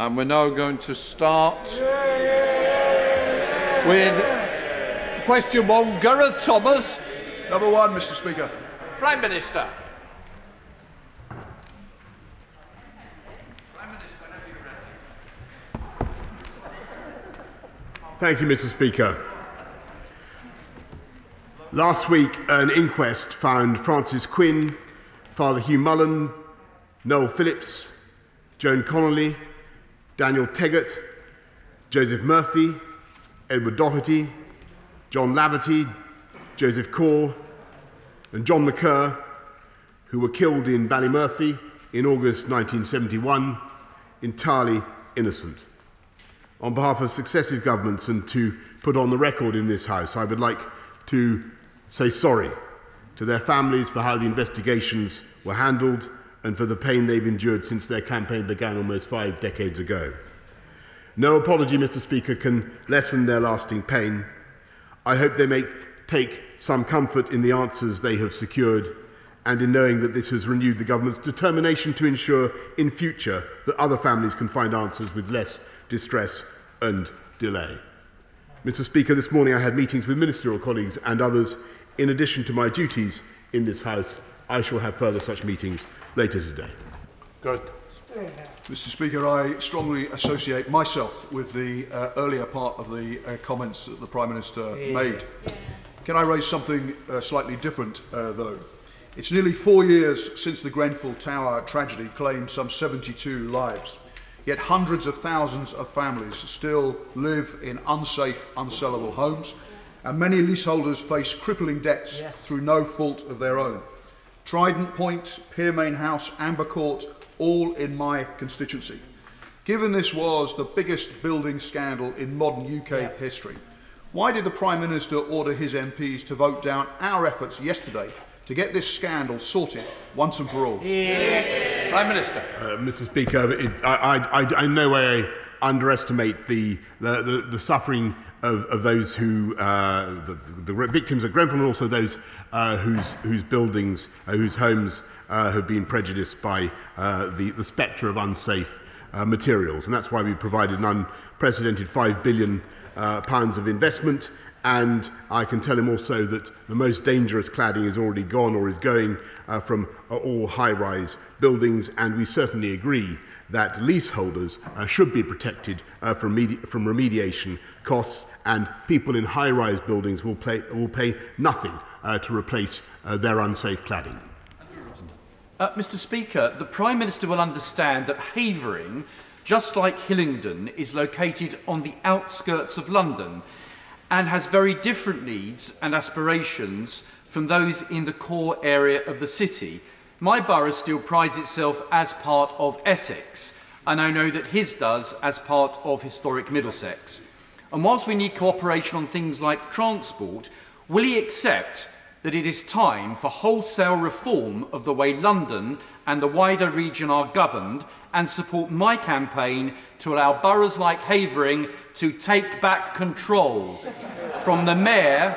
And we're now going to start with question one Gareth Thomas. Number one, Mr. Speaker. Prime Minister. Thank you, Mr. Speaker. Last week, an inquest found Francis Quinn, Father Hugh Mullan, Noel Phillips, Joan Connolly, Daniel Teggart, Joseph Murphy, Edward Doherty, John Laverty, Joseph Corr, and John McKerr, who were killed in Ballymurphy in August 1971, entirely innocent. On behalf of successive governments and to put on the record in this House, I would like to say sorry to their families for how the investigations were handled and for the pain they've endured since their campaign began almost five decades ago. No apology, Mr. Speaker, can lessen their lasting pain. I hope they may take some comfort in the answers they have secured and in knowing that this has renewed the government's determination to ensure in future that other families can find answers with less distress and delay. Mr. Speaker, this morning I had meetings with ministerial colleagues and others. In addition to my duties in this House, I shall have further such meetings later today. Good. Mr. Speaker, I strongly associate myself with the uh, earlier part of the uh, comments that the Prime Minister made. Can I raise something uh, slightly different, uh, though? It's nearly four years since the Grenfell Tower tragedy claimed some 72 lives. Yet hundreds of thousands of families still live in unsafe, unsellable homes, and many leaseholders face crippling debts yes. through no fault of their own. Trident Point, Pearmain House, Amber Court, all in my constituency. Given this was the biggest building scandal in modern UK yeah. history, why did the Prime Minister order his MPs to vote down our efforts yesterday to get this scandal sorted once and for all? Yeah. Prime Minister. Uh, Mr. Speaker, it, I, I, I in no way underestimate the, the, the, the suffering of, of those who, uh, the, the victims of Grenfell and also those uh, whose, whose buildings, uh, whose homes uh, have been prejudiced by uh, the, the spectre of unsafe materials. And that's why we provided an unprecedented £5 billion pounds of investment and I can tell him also that the most dangerous cladding is already gone or is going uh, from all high rise buildings, and we certainly agree that leaseholders uh, should be protected uh, from, from remediation costs, and people in high rise buildings will, pay, will pay nothing uh, to replace uh, their unsafe cladding. Uh, Mr. Speaker, the Prime Minister will understand that Havering, just like Hillingdon, is located on the outskirts of London and has very different needs and aspirations from those in the core area of the city. My borough still prides itself as part of Essex, and I know that his does as part of historic Middlesex. And whilst we need cooperation on things like transport, will he accept that it is time for wholesale reform of the way London and the wider region are governed and support my campaign to allow boroughs like Havering to take back control from the Mayor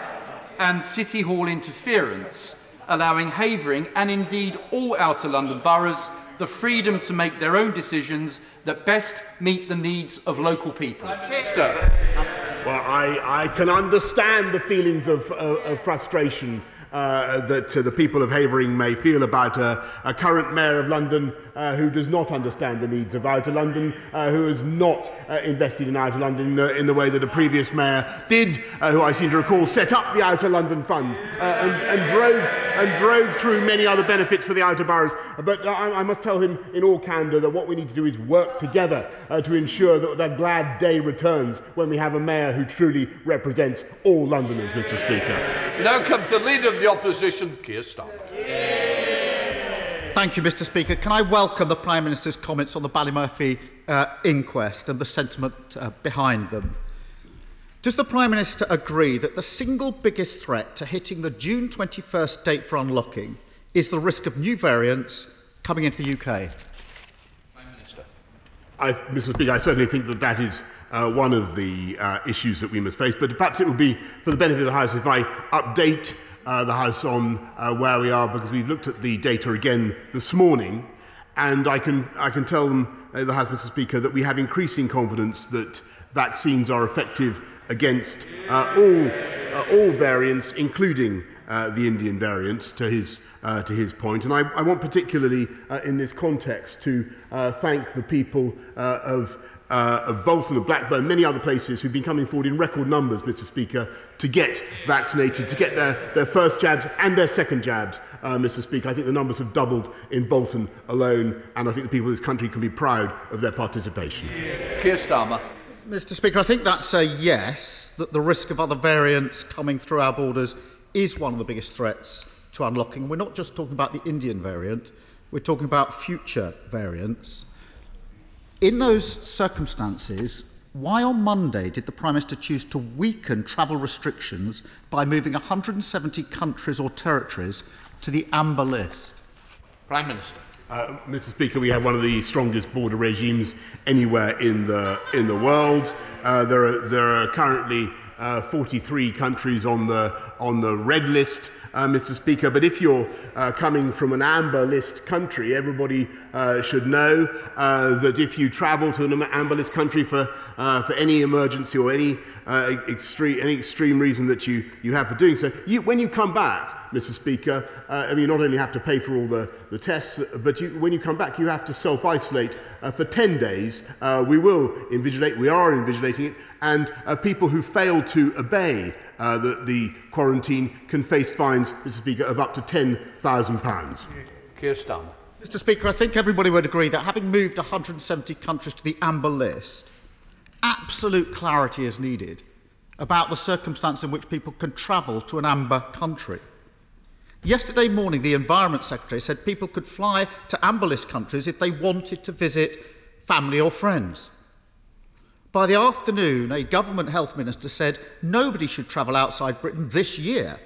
and City Hall interference, allowing Havering and indeed all Outer London boroughs the freedom to make their own decisions that best meet the needs of local people. Well, I, I can understand the feelings of, uh, of frustration uh, that uh, the people of Havering may feel about a, current mayor of London uh, who does not understand the needs of Outer London, uh, who has not uh, invested in Outer London in the, in the way that a previous mayor did, who I seem to recall set up the Outer London Fund and, and, drove, and drove through many other benefits for the outer boroughs. But I, I must tell him in all candour that what we need to do is work together to ensure that the glad day returns when we have a mayor who truly represents all Londoners, Mr. Speaker. Now comes the leader of the opposition, Keir Starmer. Thank you, Mr Speaker. Can I welcome the Prime Minister's comments on the Ballymurphy uh, inquest and the sentiment uh, behind them? Does the Prime Minister agree that the single biggest threat to hitting the June 21st date for unlocking is the risk of new variants coming into the UK? Prime Minister. I, Mr Speaker, I certainly think that that is uh, one of the uh, issues that we must face, but perhaps it would be for the benefit of the House if I update uh, the House on uh, where we are because we've looked at the data again this morning, and I can, I can tell them uh, the House, Mr. Speaker, that we have increasing confidence that vaccines are effective against uh, all, uh, all variants, including uh, the Indian variant, to his, uh, to his point. And I, I want particularly uh, in this context to uh, thank the people uh, of, uh, of Bolton, of Blackburn, many other places who've been coming forward in record numbers, Mr. Speaker, to get vaccinated, to get their, their first jabs and their second jabs, uh, Mr. Speaker. I think the numbers have doubled in Bolton alone, and I think the people of this country can be proud of their participation. Keir Starmer. Mr. Speaker, I think that's a yes, that the risk of other variants coming through our borders is one of the biggest threats to unlocking. We're not just talking about the Indian variant, we're talking about future variants. In those circumstances, why on Monday did the Prime Minister choose to weaken travel restrictions by moving 170 countries or territories to the amber list? Prime Minister. Uh, Mr Speaker, we have one of the strongest border regimes anywhere in the, in the world. Uh, there, are, there are currently uh, 43 countries on the, on the red list. Uh, Mr. Speaker. But if you're uh, coming from an amber list country, everybody uh, should know uh, that if you travel to an amber list country for, uh, for any emergency or any, uh, extreme, any extreme reason that you, you have for doing so, you, when you come back, Mr. Speaker, uh, I mean, you not only have to pay for all the, the tests, but you, when you come back, you have to self isolate uh, for 10 days. Uh, we will invigilate, we are invigilating it, and uh, people who fail to obey uh, the, the quarantine can face fines, Mr. Speaker, of up to £10,000. Keir Starmer. Mr. Speaker, I think everybody would agree that having moved 170 countries to the amber list, absolute clarity is needed about the circumstance in which people can travel to an amber country. Yesterday morning, the Environment Secretary said people could fly to amber list countries if they wanted to visit family or friends. By the afternoon, a government health minister said nobody should travel outside Britain this year,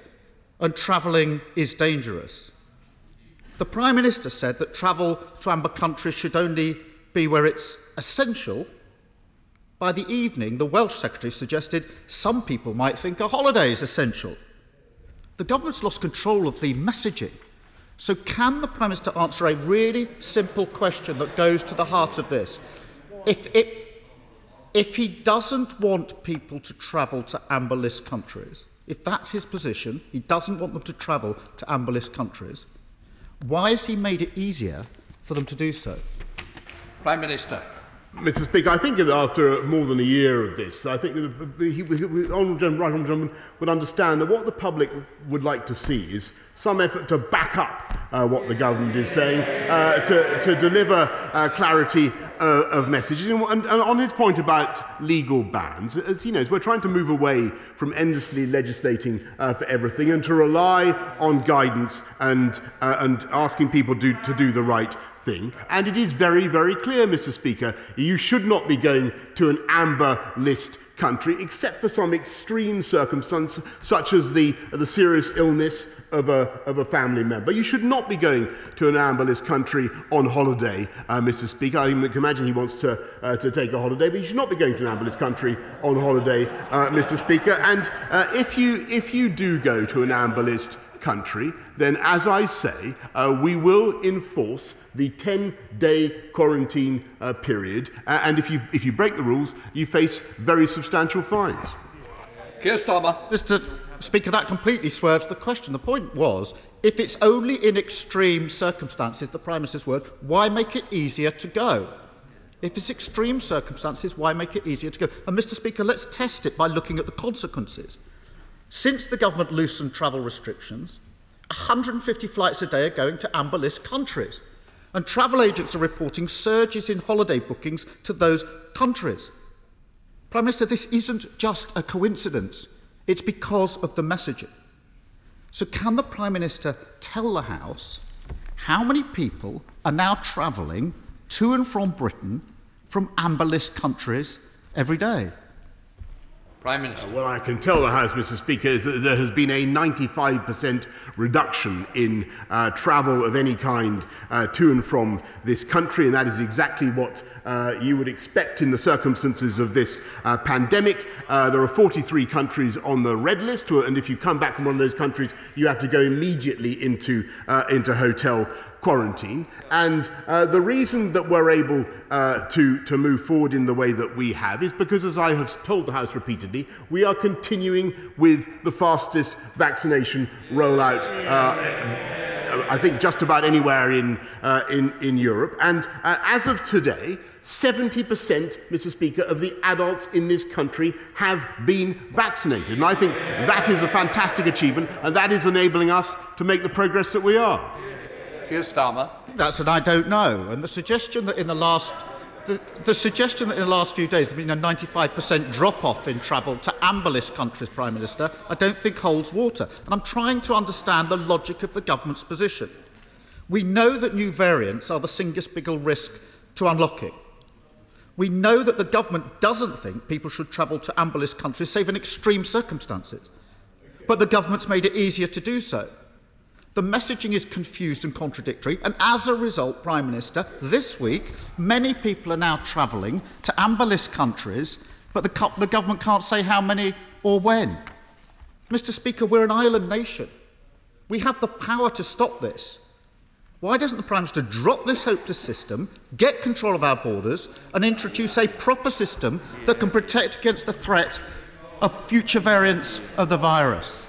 and travelling is dangerous. The Prime Minister said that travel to amber countries should only be where it's essential. By the evening, the Welsh Secretary suggested some people might think a holiday is essential. The government's lost control of the messaging. So, can the Prime Minister answer a really simple question that goes to the heart of this? If, if, he doesn't want people to travel to amber list countries, if that's his position, he doesn't want them to travel to amber list countries, why has he made it easier for them to do so? Prime Minister. Mr. Speaker, I think after more than a year of this, I think Honourable Gentleman, right Honourable would understand that what the public would like to see is some effort to back up uh, what the government is saying, uh, to, to deliver uh, clarity uh, of messages. And, and, and on his point about legal bans, as he knows, we're trying to move away from endlessly legislating uh, for everything and to rely on guidance and, uh, and asking people do, to do the right thing. And it is very, very clear, Mr. Speaker, you should not be going to an amber list country except for some extreme circumstance, such as the, the serious illness of a, of a family member. You should not be going to an amber list country on holiday, uh, Mr. Speaker. I can imagine he wants to, uh, to take a holiday, but you should not be going to an amber list country on holiday, uh, Mr. Speaker. And uh, if, you, if you do go to an amber list country, then as I say, uh, we will enforce the 10 day quarantine uh, period. Uh, and if you, if you break the rules, you face very substantial fines. Keir Starmer. Mr. Speaker, that completely swerves the question. The point was if it's only in extreme circumstances, the Prime Minister's word, why make it easier to go? If it's extreme circumstances, why make it easier to go? And, Mr. Speaker, let's test it by looking at the consequences. Since the government loosened travel restrictions, 150 flights a day are going to amber list countries. And travel agents are reporting surges in holiday bookings to those countries. Prime Minister, this isn't just a coincidence, it's because of the messaging. So, can the Prime Minister tell the House how many people are now travelling to and from Britain from amber list countries every day? Prime Minister. What I can tell the House, Mr. Speaker, is that there has been a 95% reduction in uh, travel of any kind uh, to and from this country, and that is exactly what uh, you would expect in the circumstances of this uh, pandemic. Uh, there are 43 countries on the red list, and if you come back from one of those countries, you have to go immediately into, uh, into hotel quarantine. And uh, the reason that we're able uh, to, to move forward in the way that we have is because, as I have told the House repeatedly, we are continuing with the fastest vaccination rollout. Uh, I think just about anywhere in, uh, in, in Europe. And uh, as of today, 70%, Mr. Speaker, of the adults in this country have been vaccinated. And I think that is a fantastic achievement, and that is enabling us to make the progress that we are. Keir Starmer. That's an I don't know. And the suggestion that in the last the, the suggestion that in the last few days there has been a 95% drop off in travel to amber-list countries, Prime Minister, I don't think holds water. And I'm trying to understand the logic of the government's position. We know that new variants are the single biggest risk to unlocking. We know that the government doesn't think people should travel to amber-list countries save in extreme circumstances. But the government's made it easier to do so. The messaging is confused and contradictory, and as a result, Prime Minister, this week, many people are now travelling to amber list countries, but the, the government can't say how many or when. Mr. Speaker, we're an island nation. We have the power to stop this. Why doesn't the Prime Minister drop this hopeless system, get control of our borders, and introduce a proper system that can protect against the threat of future variants of the virus?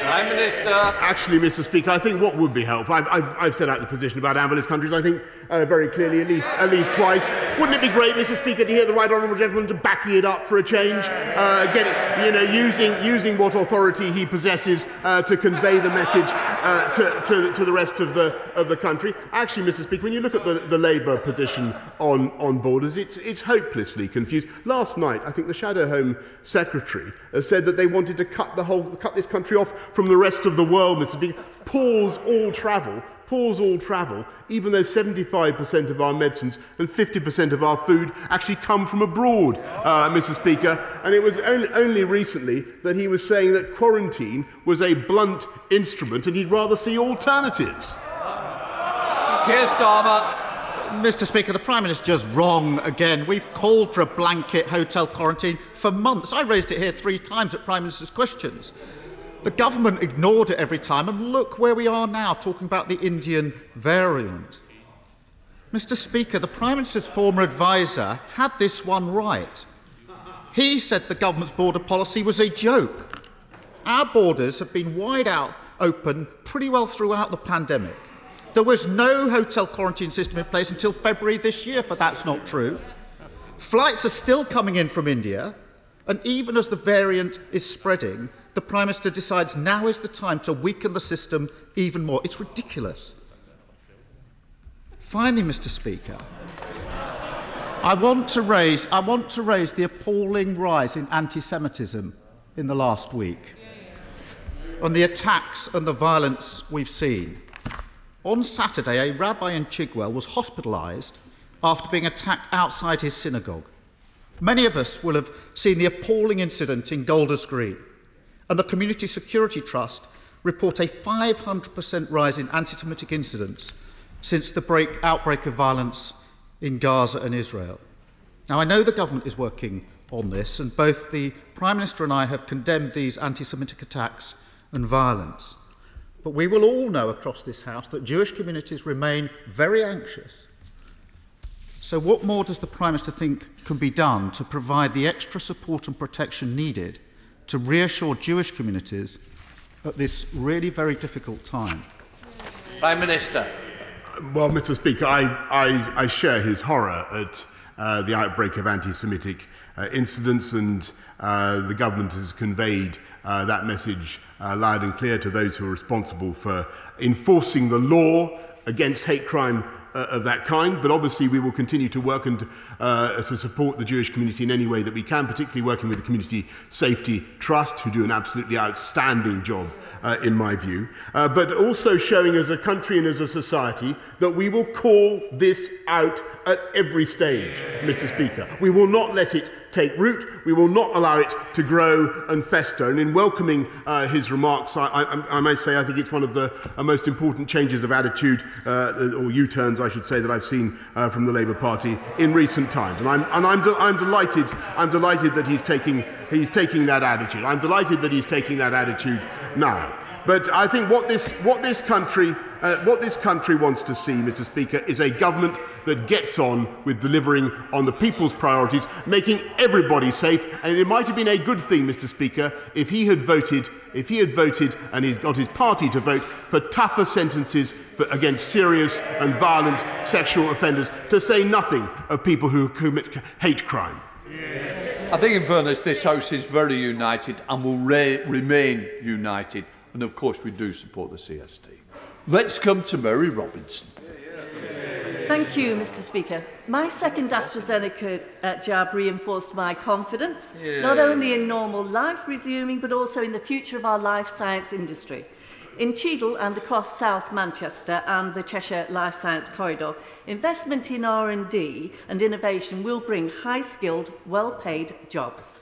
Prime Minister. Actually, Mr. Speaker, I think what would be helpful, I've, I've, I've set out the position about amber-list countries, I think, uh, very clearly, at least, at least twice. Wouldn't it be great, Mr. Speaker, to hear the right honourable gentleman to back it up for a change, uh, getting, you know, using, using what authority he possesses uh, to convey the message uh, to, to, to the rest of the, of the country? Actually, Mr. Speaker, when you look at the, the Labour position on, on borders, it's, it's hopelessly confused. Last night, I think the Shadow Home Secretary uh, said that they wanted to cut, the whole, cut this country off from the rest of the world, Mr. Speaker. Pause all travel, pause all travel, even though 75% of our medicines and 50% of our food actually come from abroad, uh, Mr. Speaker. And it was only, only recently that he was saying that quarantine was a blunt instrument and he'd rather see alternatives. Keir Starmer. Mr. Speaker, the Prime Minister's just wrong again. We've called for a blanket hotel quarantine for months. I raised it here three times at Prime Minister's questions. The government ignored it every time, and look where we are now talking about the Indian variant. Mr. Speaker, the Prime Minister's former advisor had this one right. He said the government's border policy was a joke. Our borders have been wide out open pretty well throughout the pandemic. There was no hotel quarantine system in place until February this year, for that's not true. Flights are still coming in from India, and even as the variant is spreading, the Prime Minister decides now is the time to weaken the system even more. It's ridiculous. Finally, Mr. Speaker, I want to raise, I want to raise the appalling rise in anti Semitism in the last week and the attacks and the violence we've seen. On Saturday, a rabbi in Chigwell was hospitalised after being attacked outside his synagogue. Many of us will have seen the appalling incident in Golders Green and the Community Security Trust report a 500% rise in anti Semitic incidents since the break, outbreak of violence in Gaza and Israel. Now, I know the government is working on this, and both the Prime Minister and I have condemned these anti Semitic attacks and violence. But we will all know across this House that Jewish communities remain very anxious. So, what more does the Prime Minister think can be done to provide the extra support and protection needed to reassure Jewish communities at this really very difficult time? Prime Minister. Well, Mr. Speaker, I, I, I share his horror at uh, the outbreak of anti Semitic uh, incidents, and uh, the government has conveyed uh, that message uh, loud and clear to those who are responsible for enforcing the law against hate crime of that kind, but obviously we will continue to work and uh, to support the Jewish community in any way that we can, particularly working with the Community Safety Trust, who do an absolutely outstanding job, uh, in my view, uh, but also showing as a country and as a society that we will call this out at every stage, Mr. Speaker. We will not let it take root. We will not allow it to grow and fester. And in welcoming uh, his remarks, I, I, I may say I think it's one of the uh, most important changes of attitude, uh, or U turns, I should say, that I've seen uh, from the Labour Party in recent times. And I'm, and I'm, de- I'm, delighted, I'm delighted that he's taking, he's taking that attitude. I'm delighted that he's taking that attitude now. But I think what this, what this country uh, what this country wants to see, Mr. Speaker, is a government that gets on with delivering on the people's priorities, making everybody safe. And it might have been a good thing, Mr. Speaker, if he had voted, if he had voted and he's got his party to vote for tougher sentences for, against serious and violent sexual offenders, to say nothing of people who commit hate crime. I think, in fairness, this House is very united and will re- remain united. And of course, we do support the CST. Let's come to Mary Robinson. Thank you, Mr Speaker. My second AstraZeneca uh, jab reinforced my confidence, yeah. not only in normal life resuming, but also in the future of our life science industry. In Cheadle and across South Manchester and the Cheshire Life Science Corridor, investment in R&D and innovation will bring high-skilled, well-paid jobs.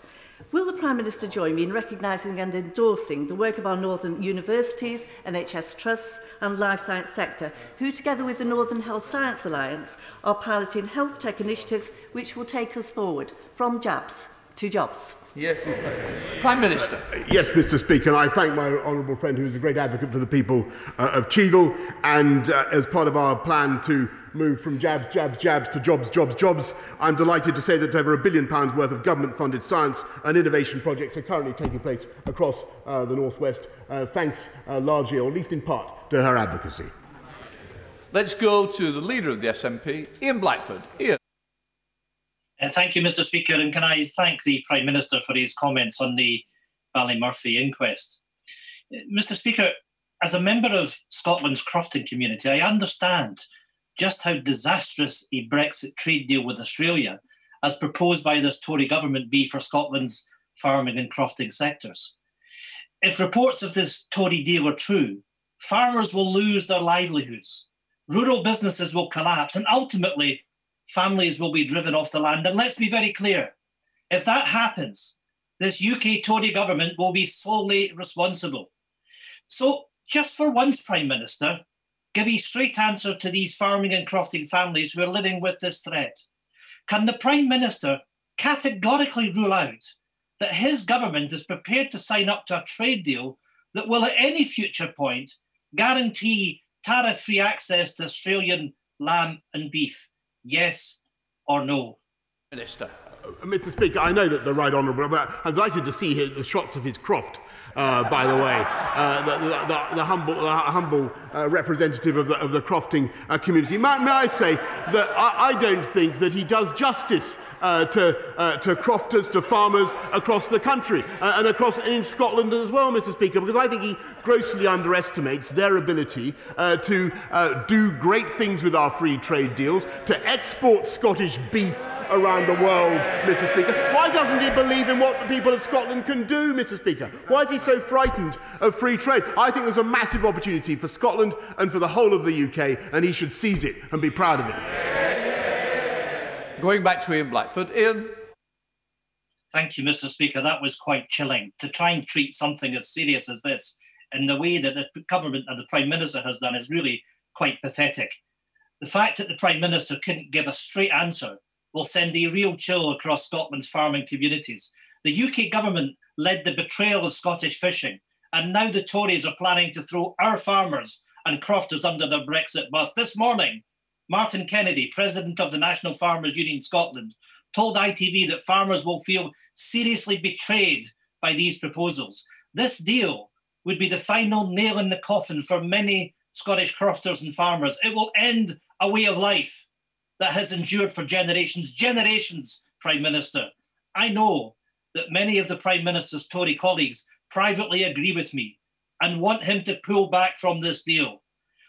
Will the Prime Minister join me in recognising and endorsing the work of our Northern universities, NHS trusts and life science sector, who together with the Northern Health Science Alliance are piloting health tech initiatives which will take us forward from jabs to jobs? Yes. Prime Minister. Yes, Mr. Speaker, and I thank my honourable friend who is a great advocate for the people uh, of Cheadle and uh, as part of our plan to move from jabs, jabs, jabs to jobs, jobs, jobs. I'm delighted to say that over a billion pounds worth of government-funded science and innovation projects are currently taking place across uh, the Northwest, uh, thanks uh, largely, or at least in part, to her advocacy. Let's go to the leader of the SNP, Ian Blackford. Ian. Uh, thank you, Mr Speaker, and can I thank the Prime Minister for his comments on the Ballymurphy inquest. Uh, Mr Speaker, as a member of Scotland's crofting community, I understand just how disastrous a Brexit trade deal with Australia, as proposed by this Tory government, be for Scotland's farming and crofting sectors. If reports of this Tory deal are true, farmers will lose their livelihoods, rural businesses will collapse, and ultimately families will be driven off the land. And let's be very clear if that happens, this UK Tory government will be solely responsible. So, just for once, Prime Minister, give a straight answer to these farming and crofting families who are living with this threat. Can the Prime Minister categorically rule out that his government is prepared to sign up to a trade deal that will, at any future point, guarantee tariff free access to Australian lamb and beef? Yes or no? Minister. Uh, Mr. Speaker, I know that the Right Honourable, I'm delighted to see the shots of his croft. Uh, by the way, uh, the, the, the, the, humble, humble uh, representative of the, of the crofting uh, community. May, may, I say that I, I, don't think that he does justice uh, to, to crofters, to farmers across the country and across in Scotland as well, Mr. Speaker, because I think he grossly underestimates their ability to do great things with our free trade deals, to export Scottish beef around the world, Mr. Speaker. Why doesn't he believe in what the people of Scotland can do, Mr. Speaker? Why is he so frightened of free trade? I think there's a massive opportunity for Scotland and for the whole of the UK, and he should seize it and be proud of it. Going back to Ian Blackford. Ian? Thank you, Mr. Speaker. That was quite chilling. To try and treat something as serious as this in the way that the government and the Prime Minister has done is really quite pathetic. The fact that the Prime Minister couldn't give a straight answer will send a real chill across Scotland's farming communities. The UK government led the betrayal of Scottish fishing, and now the Tories are planning to throw our farmers and crofters under the Brexit bus. This morning, Martin Kennedy, president of the National Farmers Union Scotland, told ITV that farmers will feel seriously betrayed by these proposals. This deal would be the final nail in the coffin for many Scottish crofters and farmers. It will end a way of life that has endured for generations, generations, Prime Minister. I know that many of the Prime Minister's Tory colleagues privately agree with me and want him to pull back from this deal.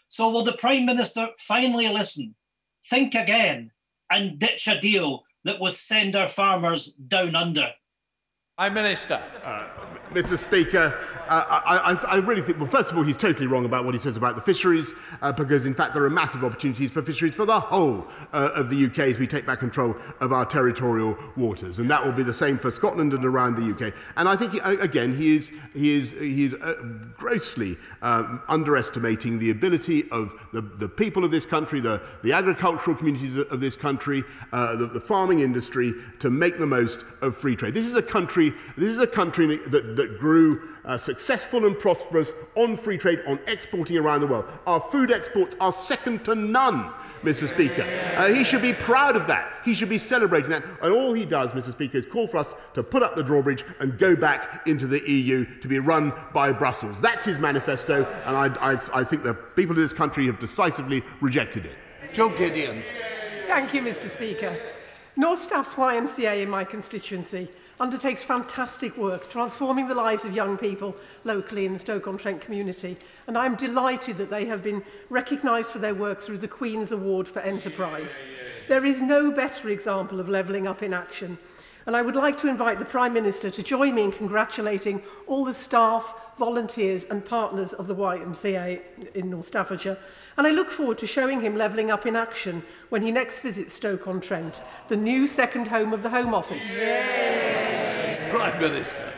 So will the Prime Minister finally listen, think again, and ditch a deal that would send our farmers down under? Prime Minister. Uh, Mr. Speaker, I, I, I, really think, well, first of all, he's totally wrong about what he says about the fisheries, uh, because in fact there are massive opportunities for fisheries for the whole uh, of the UK as we take back control of our territorial waters. And that will be the same for Scotland and around the UK. And I think, he, again, he is, he is, he is uh, grossly um, underestimating the ability of the, the people of this country, the, the agricultural communities of this country, uh, the, the farming industry, to make the most of free trade. This is a country, this is a country that, that grew uh, successful and prosperous on free trade, on exporting around the world. Our food exports are second to none, Mr. Speaker. Uh, he should be proud of that. He should be celebrating that. And all he does, Mr. Speaker, is call for us to put up the drawbridge and go back into the EU to be run by Brussels. That's his manifesto, and I, I, I think the people of this country have decisively rejected it. Jo Gideon. Thank you, Mr. Speaker. North Staffs YMCA in my constituency undertakes fantastic work transforming the lives of young people locally in the Stoke-on-Trent community. And I'm delighted that they have been recognised for their work through the Queen's Award for Enterprise. Yeah, yeah, yeah. There is no better example of levelling up in action And I would like to invite the Prime Minister to join me in congratulating all the staff, volunteers and partners of the YMCA in North Staffordshire. And I look forward to showing him levelling up in action when he next visits Stoke-on-Trent, the new second home of the Home Office. Yay! Prime Minister.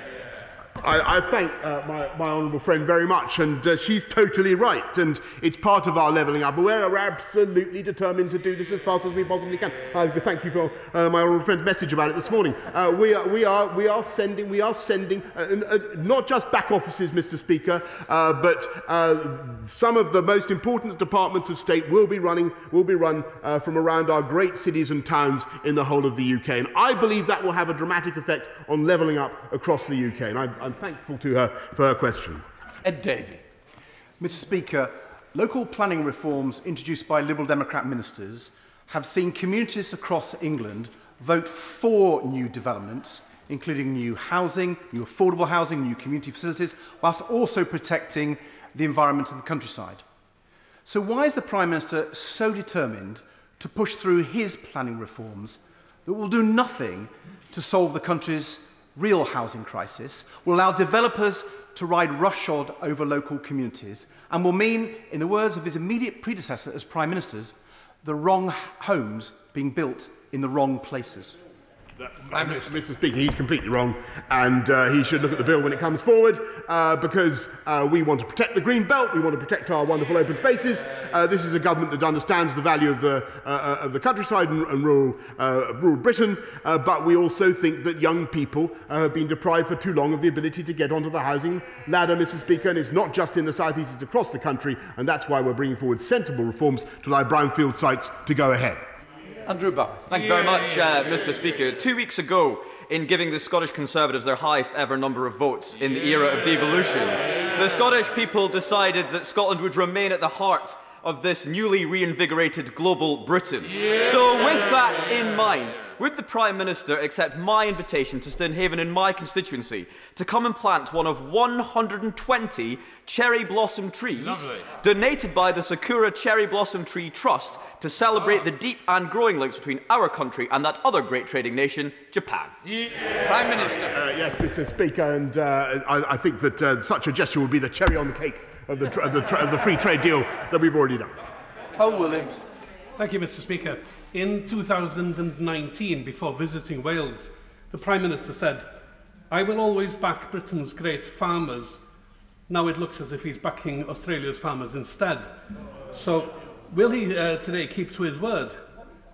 I, I thank uh, my, my honourable friend very much, and uh, she's totally right, and it's part of our levelling up. We're absolutely determined to do this as fast as we possibly can. I thank you for uh, my honourable friend's message about it this morning. Uh, we, are, we, are, we are sending, we are sending uh, uh, not just back offices, Mr. Speaker, but some of the most important departments of state will be running, will be run from around our great cities and towns in the whole of the UK, and I believe that will have a dramatic effect on levelling up across the UK. And I, I'm I'm thankful to her for her question. Ed Davey. Mr Speaker, local planning reforms introduced by Liberal Democrat ministers have seen communities across England vote for new developments, including new housing, new affordable housing, new community facilities, whilst also protecting the environment and the countryside. So why is the Prime Minister so determined to push through his planning reforms that will do nothing to solve the country's real housing crisis, will allow developers to ride roughshod over local communities and will mean, in the words of his immediate predecessor as Prime Ministers, the wrong homes being built in the wrong places. Mr. Speaker, he's completely wrong, and uh, he should look at the bill when it comes forward, uh, because uh, we want to protect the green belt, we want to protect our wonderful open spaces. Uh, this is a government that understands the value of the uh, uh, of the countryside and, and rural rural Britain, but we also think that young people have been deprived for too long of the ability to get onto the housing ladder, Mr. Speaker, and it's not just in the southeast; it's across the country, and that's why we're bringing forward sensible reforms to allow brownfield sites to go ahead. Andrew Barr. Thank you very much, uh, Mr. Speaker. Two weeks ago, in giving the Scottish Conservatives their highest ever number of votes in the era of devolution, the Scottish people decided that Scotland would remain at the heart of this newly reinvigorated global Britain. So, with that in mind, would the Prime Minister accept my invitation to Stonehaven in my constituency to come and plant one of 120 cherry blossom trees donated by the Sakura Cherry Blossom Tree Trust to celebrate the deep and growing links between our country and that other great trading nation, Japan? Prime Minister. Uh, yes, Mr. Speaker, and uh, I, I think that uh, such a gesture would be the cherry on the cake of the, of the, of the free trade deal that we've already done. Paul Williams. Thank you, Mr Speaker. In 2019, before visiting Wales, the Prime Minister said, I will always back Britain's great farmers. Now it looks as if he's backing Australia's farmers instead. So will he uh, today keep to his word?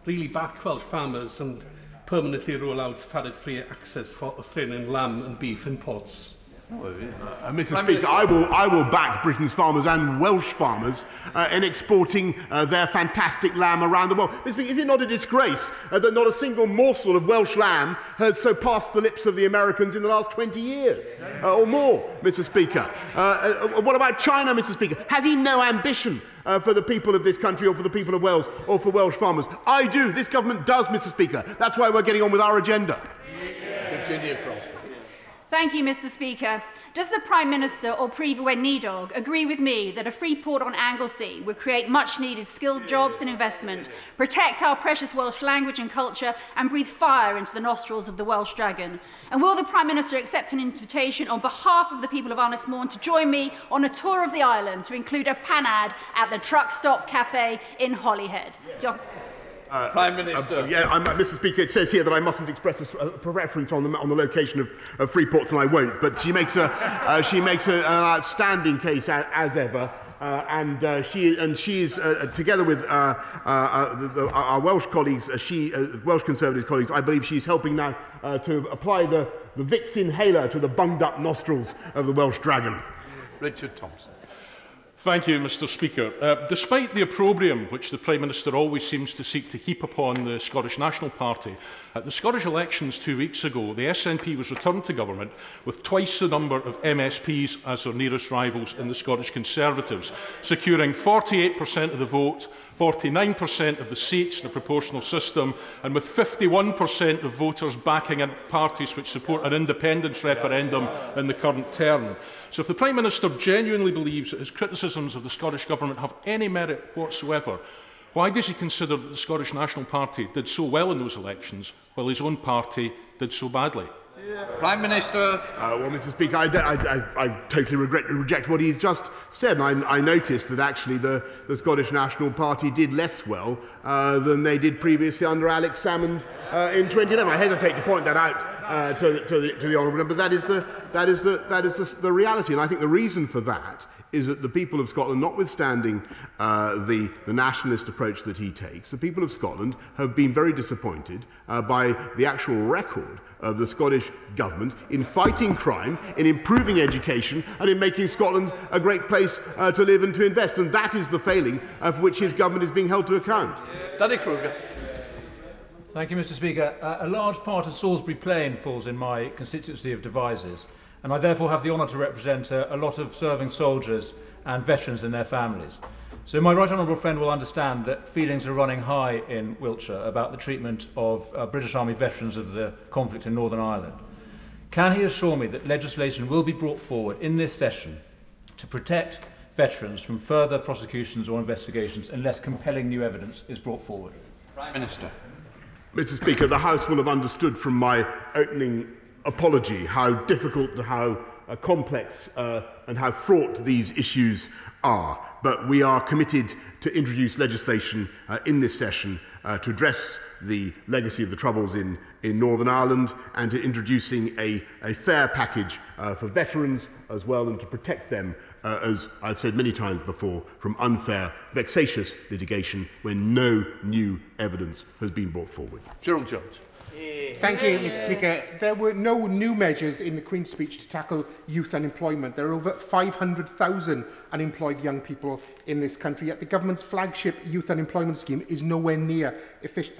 Really back Welsh farmers and permanently rule out tariff-free access for Australian lamb and beef imports? Uh, Mr. Speaker, I will, I will back Britain's farmers and Welsh farmers uh, in exporting uh, their fantastic lamb around the world. Mr. Speaker, is it not a disgrace uh, that not a single morsel of Welsh lamb has so passed the lips of the Americans in the last 20 years uh, or more, Mr. Speaker? Uh, uh, what about China, Mr. Speaker? Has he no ambition? Uh, for the people of this country or for the people of Wales or for Welsh farmers. I do. This government does, Mr. Speaker. That's why we're getting on with our agenda. Virginia Crosbie. Thank you, Mr. Speaker. Does the Prime Minister or Prif Weinidog agree with me that a free port on Anglesey would create much needed skilled jobs and investment, protect our precious Welsh language and culture, and breathe fire into the nostrils of the Welsh dragon? And will the Prime Minister accept an invitation on behalf of the people of Ynys Môn to join me on a tour of the island to include a panad at the Truck Stop Cafe in Holyhead? Uh, Prime Minister. Uh, yeah, I'm, uh, Mr. Speaker, it says here that I mustn't express a preference on the, on the location of, of free ports, and I won't. But she makes, a, uh, she makes a, an outstanding case, a, as ever, uh, and uh, she and she is together with the, the, our Welsh colleagues, she Welsh Conservatives colleagues. I believe she's helping now to apply the the Vicks inhaler to the bunged up nostrils of the Welsh dragon. Richard Thomson. Thank you, Mr Speaker. Uh, despite the opprobrium which the Prime Minister always seems to seek to heap upon the Scottish National Party, at the Scottish elections two weeks ago, the SNP was returned to government with twice the number of MSPs as their nearest rivals in the Scottish Conservatives, securing 48% of the vote 49% of the seats in the proportional system, and with 51% of voters backing parties which support an independence referendum in the current term. So if the Prime Minister genuinely believes that his criticisms of the Scottish Government have any merit whatsoever, why does he consider that the Scottish National Party did so well in those elections while his own party did so badly? Prime Minister. Uh, well, Mr. Speaker, I, I, I, I totally regret, to reject what he's just said. I, I noticed that actually the, the Scottish National Party did less well uh, than they did previously under Alex Salmond uh, in 2011. I hesitate to point that out uh, to, the, to, the, to the Honourable Member, but that is, the, that is, the, that is the, the reality. And I think the reason for that is that the people of Scotland, notwithstanding uh, the, the nationalist approach that he takes, the people of Scotland have been very disappointed uh, by the actual record of the Scottish Government in fighting crime, in improving education, and in making Scotland a great place uh, to live and to invest. And that is the failing of which his government is being held to account. Danny Kruger. Thank you, Mr. Speaker. Uh, a large part of Salisbury Plain falls in my constituency of Devizes, and I therefore have the honour to represent a, a lot of serving soldiers and veterans and their families. So my right honourable friend will understand that feelings are running high in Wiltshire about the treatment of uh, British Army veterans of the conflict in Northern Ireland. Can he assure me that legislation will be brought forward in this session to protect veterans from further prosecutions or investigations unless compelling new evidence is brought forward? Prime Minister. Mr Speaker, the House will have understood from my opening apology how difficult how uh, complex uh, and how fraught these issues are. But we are committed to introduce legislation uh, in this session uh, to address the legacy of the Troubles in, in Northern Ireland and to introducing a, a fair package uh, for veterans as well and to protect them, uh, as I've said many times before, from unfair, vexatious litigation when no new evidence has been brought forward. Gerald Jones. Thank you, Mr Speaker. There were no new measures in the Queen's speech to tackle youth unemployment. There are over 500,000 unemployed young people in this country, yet the government's flagship youth unemployment scheme is nowhere near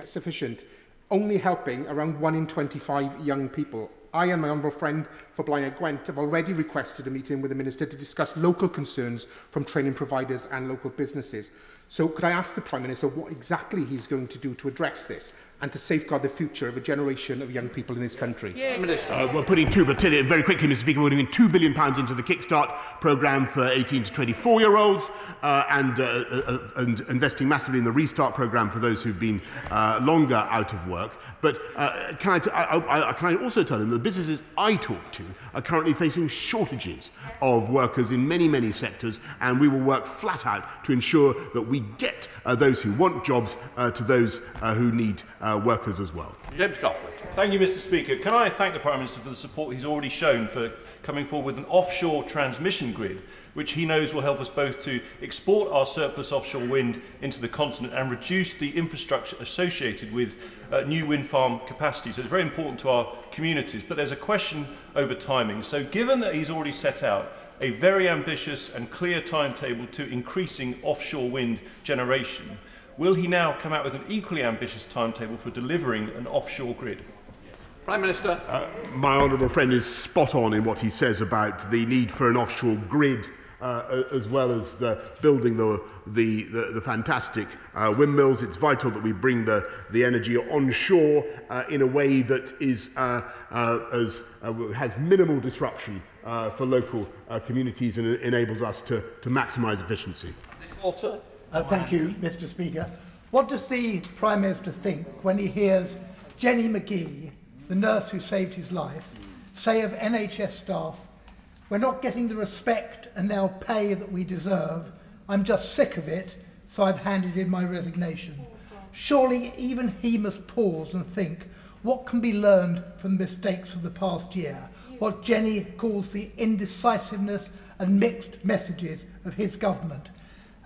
sufficient, only helping around 1 in 25 young people. I and my honourable friend for Blaenau Gwent have already requested a meeting with the Minister to discuss local concerns from training providers and local businesses. So could I ask the Prime Minister what exactly he's going to do to address this and to safeguard the future of a generation of young people in this country? Yeah, Minister. Uh, we're putting two, but very quickly, Mr Speaker, we're putting £2 billion pounds into the Kickstart programme for 18 to 24-year-olds uh, and, uh, uh, uh, and investing massively in the Restart programme for those who've been uh, longer out of work. But uh, can, I, t- I, I, can I also tell them the businesses I talk to are currently facing shortages of workers in many, many sectors, and we will work flat out to ensure that we get uh, those who want jobs uh, to those uh, who need uh, workers as well. James Coughlin. Thank you, Mr. Speaker. Can I thank the Prime Minister for the support he's already shown for coming forward with an offshore transmission grid, which he knows will help us both to export our surplus offshore wind into the continent and reduce the infrastructure associated with uh, new wind farm capacity. So it's very important to our communities. But there's a question over timing. So given that he's already set out a very ambitious and clear timetable to increasing offshore wind generation, will he now come out with an equally ambitious timetable for delivering an offshore grid? Prime Minister. Uh, my honourable friend is spot on in what he says about the need for an offshore grid uh, as well as the building the, the, the, the fantastic uh, windmills. It's vital that we bring the, the energy onshore uh, in a way that is, uh, uh, as, uh, has minimal disruption uh, for local uh, communities and enables us to, to maximise efficiency. Walter. Uh, thank you, Mr Speaker. What does the Prime Minister think when he hears Jenny McGee, the nurse who saved his life, say of NHS staff, we're not getting the respect and now pay that we deserve. I'm just sick of it, so I've handed in my resignation. Surely even he must pause and think, what can be learned from the mistakes of the past year, what Jenny calls the indecisiveness and mixed messages of his government?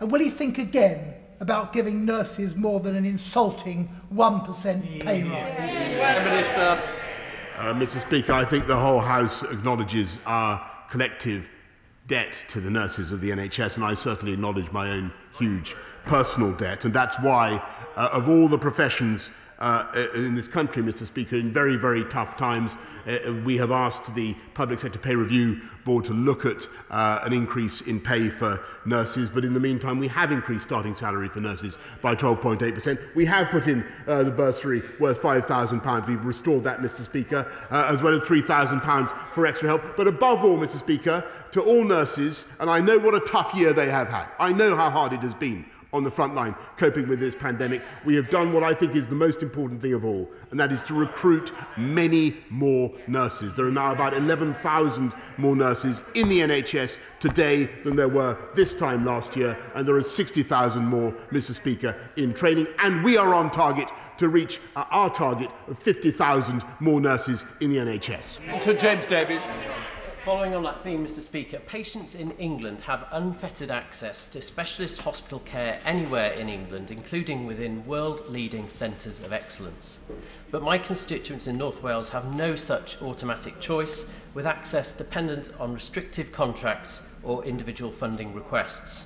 And will he think again about giving nurses more than an insulting 1% pay rise? Minister. Uh, Mr. Speaker, I think the whole House acknowledges our collective debt to the nurses of the NHS, and I certainly acknowledge my own huge personal debt. And that's why, uh, of all the professions uh, in this country, Mr. Speaker, in very, very tough times, uh, we have asked the Public Sector Pay Review Board to look at uh, an increase in pay for nurses. But in the meantime, we have increased starting salary for nurses by 12.8%. We have put in uh, the bursary worth £5,000. We've restored that, Mr. Speaker, uh, as well as £3,000 for extra help. But above all, Mr. Speaker, to all nurses, and I know what a tough year they have had. I know how hard it has been on the front line coping with this pandemic. We have done what I think is the most important thing of all, and that is to recruit many more nurses. There are now about 11,000 more nurses in the NHS today than there were this time last year, and there are 60,000 more, Mr. Speaker, in training, and we are on target to reach uh, our target of 50,000 more nurses in the NHS. To James Davies. Following on that theme, Mr. Speaker, patients in England have unfettered access to specialist hospital care anywhere in England, including within world leading centres of excellence. But my constituents in North Wales have no such automatic choice, with access dependent on restrictive contracts or individual funding requests.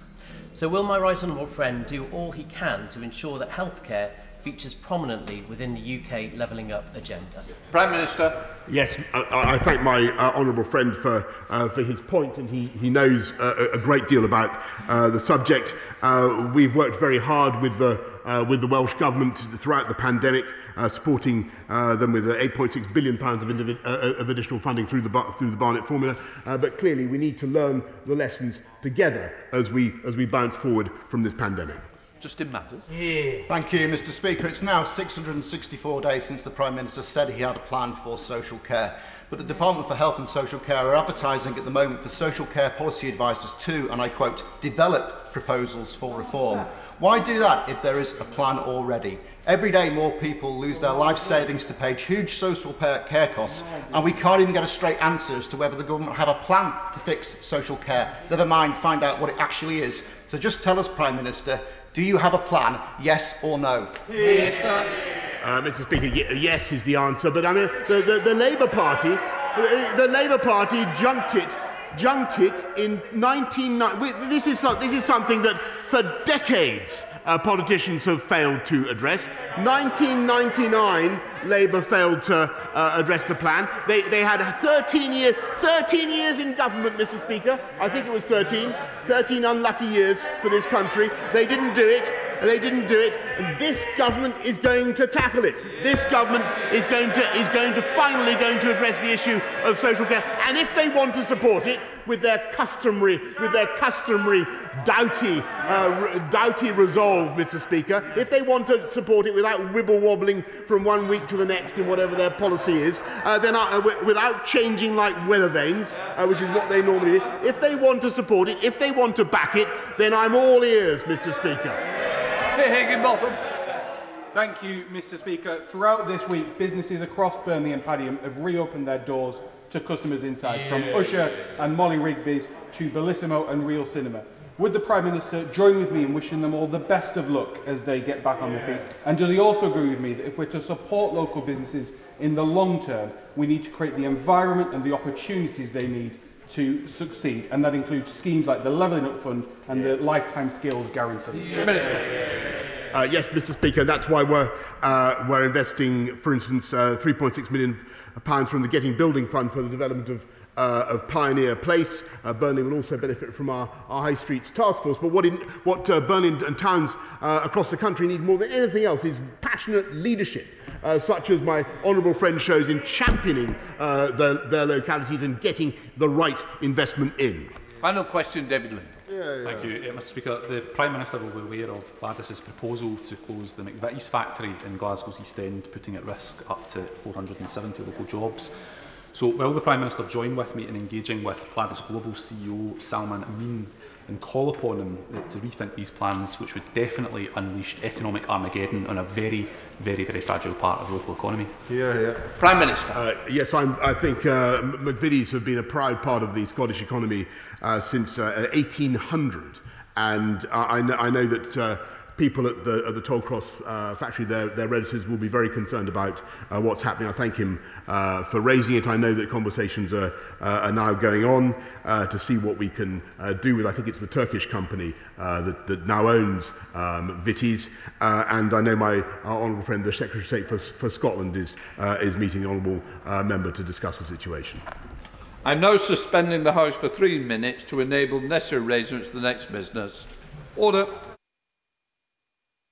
So, will my right honourable friend do all he can to ensure that healthcare features prominently within the UK Levelling Up agenda? Prime Minister. Yes, I, I thank my uh, honourable friend for, uh, for his point, and he, he knows uh, a great deal about uh, the subject. Uh, we've worked very hard with the uh, with the Welsh Government throughout the pandemic, uh, supporting uh, them with uh, 8.6 billion pounds of, individ- uh, of additional funding through the, through the Barnett formula. Uh, but clearly, we need to learn the lessons together as we, as we bounce forward from this pandemic. Justin Madders. Yeah. Thank you, Mr. Speaker. It's now 664 days since the Prime Minister said he had a plan for social care. But the Department for Health and Social Care are advertising at the moment for social care policy advisors to, and I quote, develop proposals for reform. Why do that if there is a plan already? Every day, more people lose their life savings to pay huge social care costs, and we can't even get a straight answer as to whether the government have a plan to fix social care. Never mind, find out what it actually is. So just tell us, Prime Minister, do you have a plan, yes or no? Uh, Mr. Speaker, yes is the answer, but I mean, the, the, the Labour Party, the, the Labour Party junked it, junked it in 1990. This is, this is something that for decades uh, politicians have failed to address. 1999, Labour failed to uh, address the plan. They, they had 13, year, 13 years in government, Mr. Speaker. I think it was 13. 13 unlucky years for this country. They didn't do it. And they didn't do it. And this government is going to tackle it. This government is going to, is going to finally going to address the issue of social care. And if they want to support it with their customary, with their customary doughty, uh, doughty resolve, Mr. Speaker, if they want to support it without wibble wobbling from one week to the next in whatever their policy is, uh, then uh, w- without changing like weather vanes, uh, which is what they normally do, if they want to support it, if they want to back it, then I'm all ears, Mr. Speaker. Higginbotham. Thank you, Mr. Speaker. Throughout this week, businesses across Burnley and Padiham have reopened their doors to customers inside, yeah. from Usher and Molly Rigby's to Bellissimo and Reel Cinema. Would the Prime Minister join with me in wishing them all the best of luck as they get back on their feet? And does he also agree with me that if we're to support local businesses in the long term, we need to create the environment and the opportunities they need to succeed? And that includes schemes like the Levelling Up Fund and yeah. the Lifetime Skills Guarantee. Yeah. Minister. Uh, yes, Mr. Speaker, that's why we're, uh, we're investing, for instance, uh, £3.6 million pounds from the Getting Building Fund for the development of uh, of Pioneer Place. Uh, Burnley will also benefit from our, our High Streets Task Force. But what, in, what uh, Burnley and towns uh, across the country need more than anything else is passionate leadership. Uh, such as my honourable friend shows in championing uh, their, their localities and getting the right investment in. Final question, David Lind. Yeah, yeah. Thank you, uh, Mr Speaker. The Prime Minister will be aware of Gladys's proposal to close the McVitie's factory in Glasgow's East End, putting at risk up to 470 local jobs. So will the Prime Minister join with me in engaging with Pladis Global CEO Salman Amin and call upon him to rethink these plans, which would definitely unleash economic Armageddon on a very, very, very fragile part of the local economy? Yeah, yeah. Prime Minister. Uh, yes, I'm, I think uh, McVitie's have been a proud part of the Scottish economy uh, since uh, 1800. And I, I, know, I know that uh, people at the, at the Tollcross uh, factory, their, their relatives will be very concerned about uh, what's happening. I thank him uh, for raising it. I know that conversations are, uh, are now going on uh, to see what we can uh, do with, I think it's the Turkish company that, that now owns um, Vitties. And I know my our honourable friend, the Secretary of State for, for Scotland, is, is meeting the honourable member to discuss the situation. I'm now suspending the House for three minutes to enable necessary arrangements for the next business. Order.